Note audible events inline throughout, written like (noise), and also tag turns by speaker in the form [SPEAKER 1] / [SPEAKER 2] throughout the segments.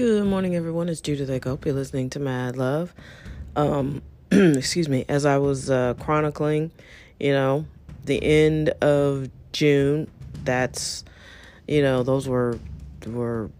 [SPEAKER 1] Good morning, everyone. It's Judith Ecope. You're listening to Mad Love. Um, (clears throat) excuse me. As I was uh, chronicling, you know, the end of June. That's, you know, those were were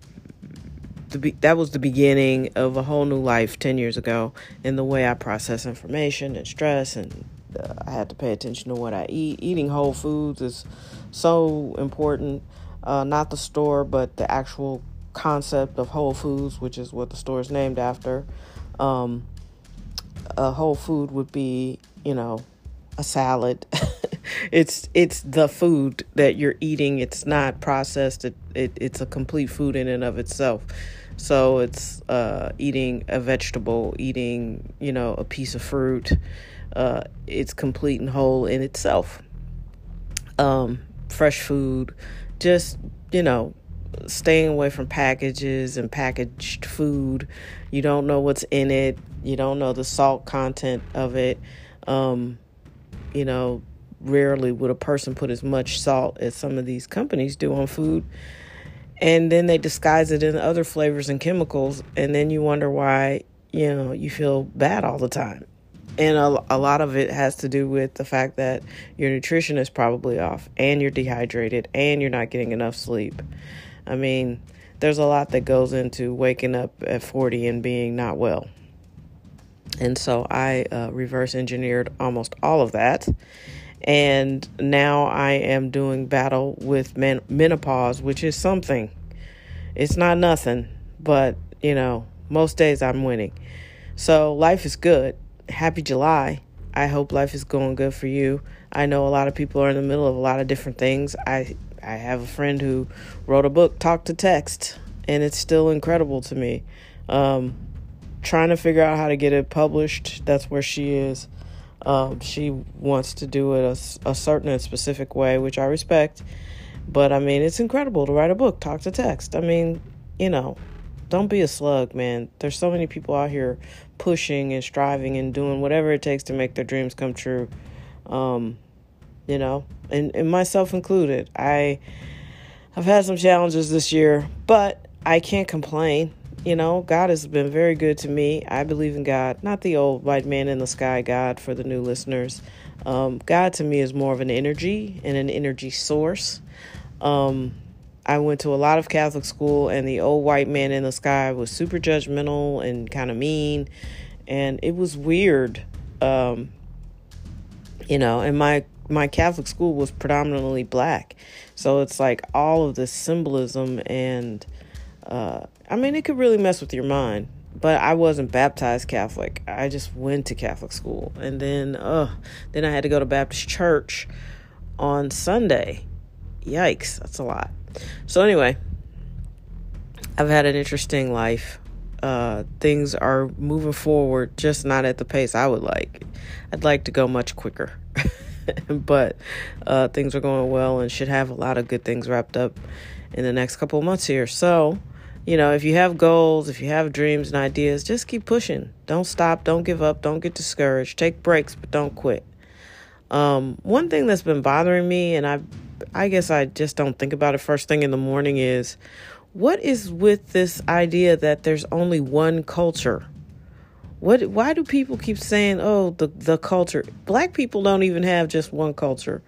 [SPEAKER 1] the be- that was the beginning of a whole new life ten years ago in the way I process information and stress, and uh, I had to pay attention to what I eat. Eating whole foods is so important. Uh, not the store, but the actual concept of Whole Foods, which is what the store is named after. Um, a whole food would be, you know, a salad. (laughs) it's it's the food that you're eating. It's not processed. It, it it's a complete food in and of itself. So it's uh, eating a vegetable, eating you know a piece of fruit. Uh, it's complete and whole in itself. Um, fresh food, just you know staying away from packages and packaged food. You don't know what's in it. You don't know the salt content of it. Um, you know, rarely would a person put as much salt as some of these companies do on food. And then they disguise it in other flavors and chemicals. And then you wonder why, you know, you feel bad all the time. And a, a lot of it has to do with the fact that your nutrition is probably off and you're dehydrated and you're not getting enough sleep. I mean, there's a lot that goes into waking up at 40 and being not well. And so I uh, reverse engineered almost all of that. And now I am doing battle with men- menopause, which is something. It's not nothing, but you know, most days I'm winning. So life is good. Happy July. I hope life is going good for you. I know a lot of people are in the middle of a lot of different things. I I have a friend who wrote a book, Talk to Text, and it's still incredible to me. Um, trying to figure out how to get it published, that's where she is. Um, she wants to do it a, a certain and specific way, which I respect. But I mean, it's incredible to write a book, Talk to Text. I mean, you know, don't be a slug, man. There's so many people out here pushing and striving and doing whatever it takes to make their dreams come true. Um, you know, and, and myself included. I I've had some challenges this year, but I can't complain. You know, God has been very good to me. I believe in God, not the old white man in the sky God for the new listeners. Um, God to me is more of an energy and an energy source. Um, I went to a lot of Catholic school, and the old white man in the sky was super judgmental and kind of mean, and it was weird. Um, you know, and my my Catholic school was predominantly black. So it's like all of the symbolism and uh, I mean it could really mess with your mind. But I wasn't baptized Catholic. I just went to Catholic school. And then uh then I had to go to Baptist church on Sunday. Yikes, that's a lot. So anyway, I've had an interesting life. Uh, things are moving forward, just not at the pace I would like. I'd like to go much quicker. (laughs) (laughs) but uh, things are going well and should have a lot of good things wrapped up in the next couple months here. So, you know, if you have goals, if you have dreams and ideas, just keep pushing. Don't stop. Don't give up. Don't get discouraged. Take breaks, but don't quit. Um, one thing that's been bothering me, and I, I guess I just don't think about it first thing in the morning, is what is with this idea that there's only one culture? What? Why do people keep saying, "Oh, the the culture"? Black people don't even have just one culture.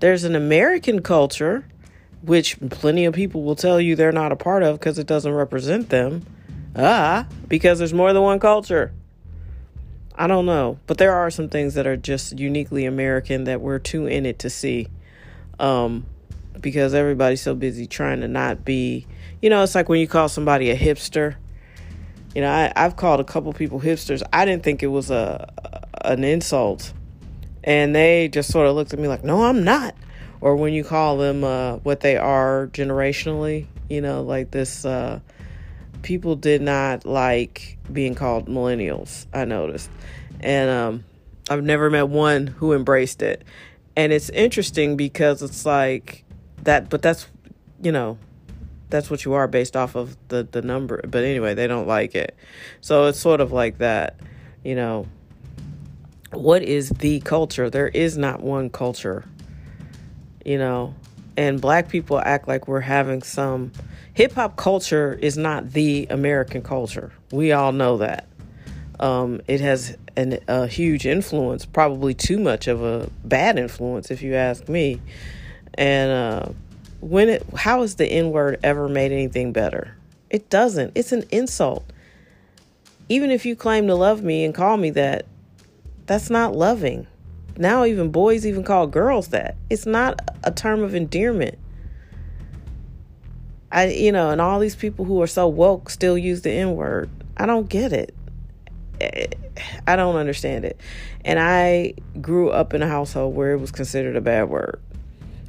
[SPEAKER 1] There's an American culture, which plenty of people will tell you they're not a part of because it doesn't represent them. Ah, because there's more than one culture. I don't know, but there are some things that are just uniquely American that we're too in it to see. Um, because everybody's so busy trying to not be, you know, it's like when you call somebody a hipster you know, I, I've called a couple people hipsters. I didn't think it was a an insult, and they just sort of looked at me like, "No, I'm not." Or when you call them uh, what they are generationally, you know, like this. Uh, people did not like being called millennials. I noticed, and um, I've never met one who embraced it. And it's interesting because it's like that, but that's you know that's what you are based off of the the number but anyway they don't like it so it's sort of like that you know what is the culture there is not one culture you know and black people act like we're having some hip hop culture is not the American culture. We all know that. Um, it has an, a huge influence, probably too much of a bad influence, if you ask me. And uh, when it, how has the N word ever made anything better? It doesn't. It's an insult. Even if you claim to love me and call me that, that's not loving. Now, even boys even call girls that. It's not a term of endearment. I, you know, and all these people who are so woke still use the N word. I don't get it. Eh, I don't understand it. And I grew up in a household where it was considered a bad word.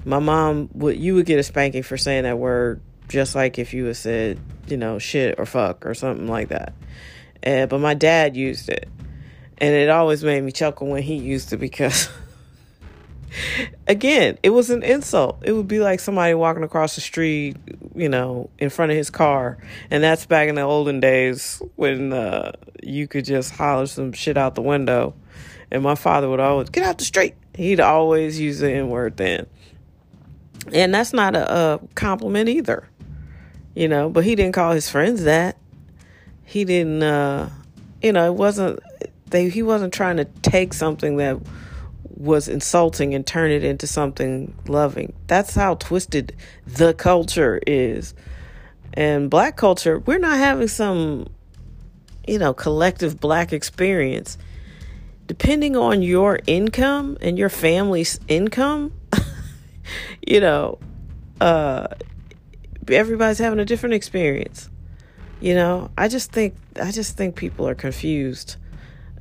[SPEAKER 1] My mom would, you would get a spanking for saying that word, just like if you had said, you know, shit or fuck or something like that. But my dad used it. And it always made me chuckle when he used it because, (laughs) again, it was an insult. It would be like somebody walking across the street, you know, in front of his car. And that's back in the olden days when uh, you could just holler some shit out the window. And my father would always, get out the street. He'd always use the N word then. And that's not a, a compliment either, you know, but he didn't call his friends that. He didn't, uh, you know, it wasn't they he wasn't trying to take something that was insulting and turn it into something loving. That's how twisted the culture is. And black culture, we're not having some you know, collective black experience. Depending on your income and your family's income, (laughs) you know, uh everybody's having a different experience. You know, I just think I just think people are confused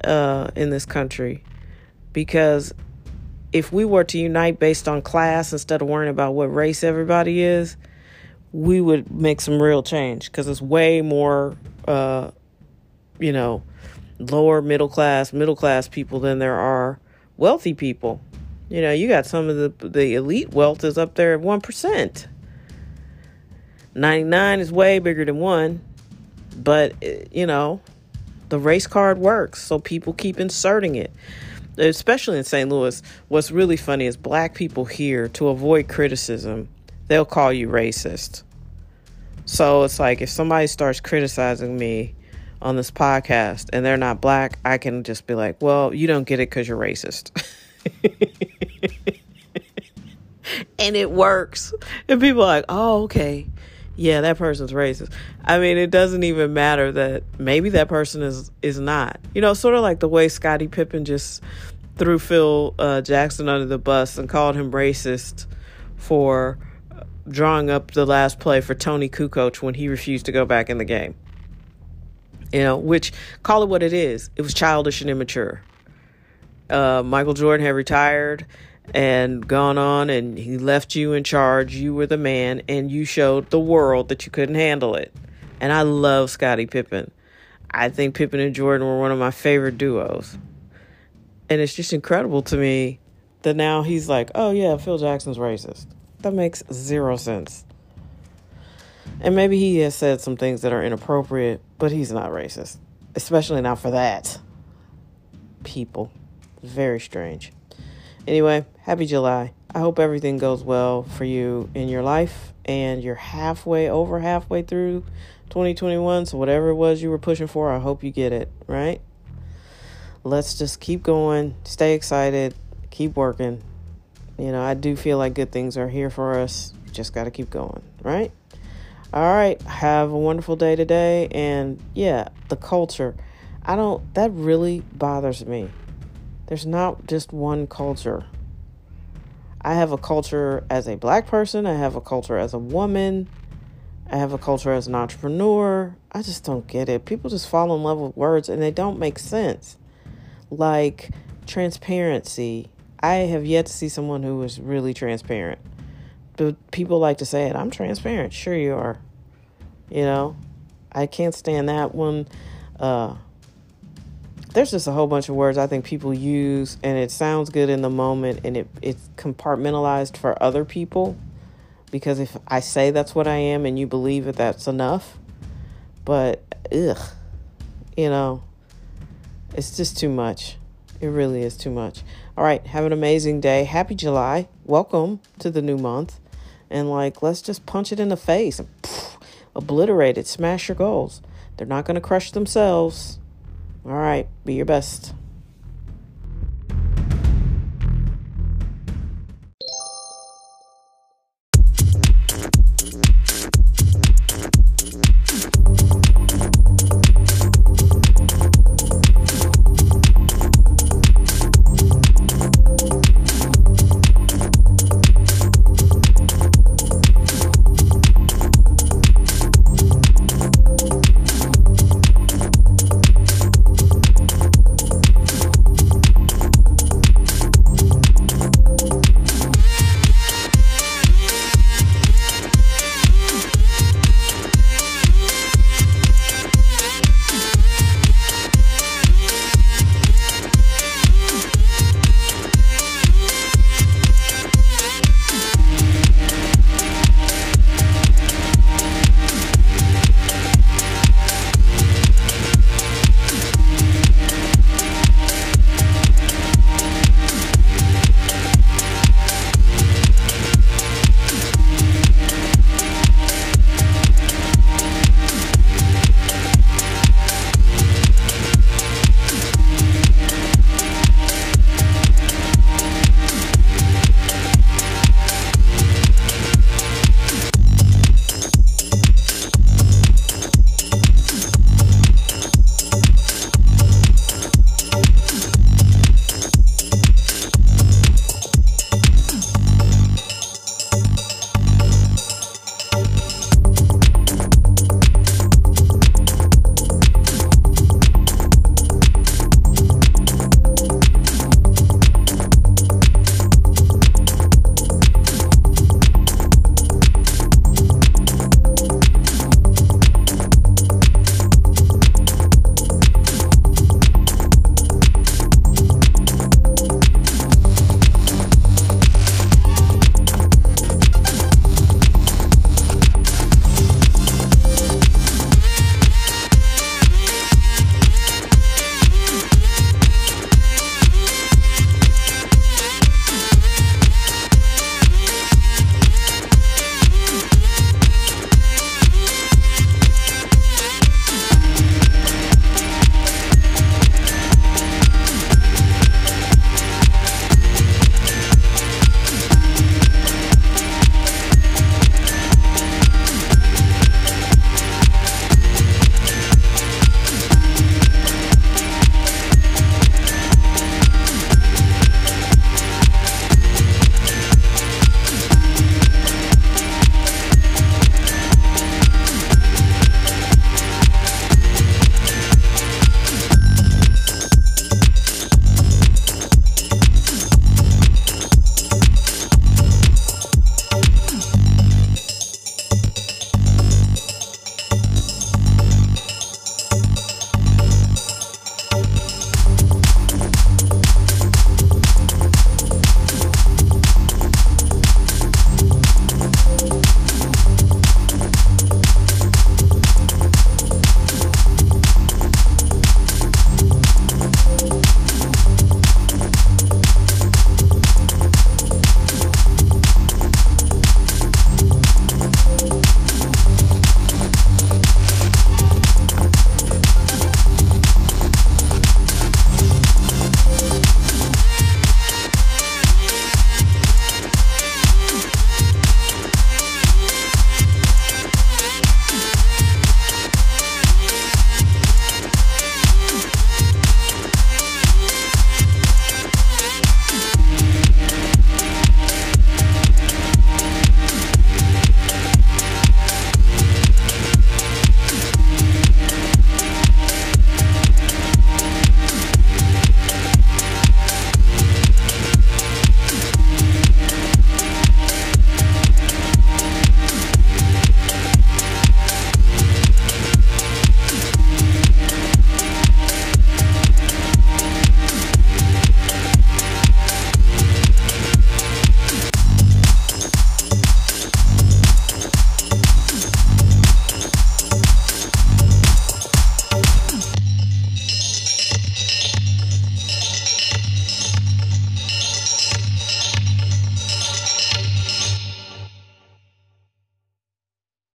[SPEAKER 1] uh, in this country because if we were to unite based on class instead of worrying about what race everybody is, we would make some real change because it's way more, uh, you know, lower middle class, middle class people than there are wealthy people. You know, you got some of the the elite wealth is up there at one percent. Ninety nine is way bigger than one, but eh, you know, the race card works, so people keep inserting it. Especially in St. Louis, what's really funny is black people here, to avoid criticism, they'll call you racist. So it's like if somebody starts criticizing me on this podcast and they're not black, I can just be like, well, you don't get it because you're racist. (laughs) and it works. And people are like, oh, okay yeah, that person's racist. I mean, it doesn't even matter that maybe that person is is not. You know, sort of like the way Scottie Pippen just threw Phil uh, Jackson under the bus and called him racist for drawing up the last play for Toni Kukoč when he refused to go back in the game. You know, which call it what it is. It was childish and immature. Uh, Michael Jordan had retired and gone on and he left you in charge. You were the man and you showed the world that you couldn't handle it. And I love Scottie Pippen. I think Pippen and Jordan were one of my favorite duos. And it's just incredible to me that now he's like, oh yeah, Phil Jackson's racist. That makes zero sense. And maybe he has said some things that are inappropriate, but he's not racist. Especially not for that. People. Very strange. Anyway, happy July. I hope everything goes well for you in your life and you're halfway over halfway through 2021. So, whatever it was you were pushing for, I hope you get it, right? Let's just keep going, stay excited, keep working. You know, I do feel like good things are here for us. Just got to keep going, right? All right. Have a wonderful day today. And yeah, the culture. I don't, that really bothers me. There's not just one culture. I have a culture as a black person, I have a culture as a woman, I have a culture as an entrepreneur. I just don't get it. People just fall in love with words and they don't make sense. Like transparency. I have yet to see someone who is really transparent. But people like to say it. I'm transparent. Sure you are. You know, I can't stand that one. Uh, there's just a whole bunch of words I think people use and it sounds good in the moment and it, it's compartmentalized for other people because if I say that's what I am and you believe it, that's enough. But, ugh, you know, it's just too much. It really is too much. All right, have an amazing day. Happy July. Welcome to the new month. And like, let's just punch it in the face. obliterate it, smash your goals. They're not going to crush themselves. All right, be your best.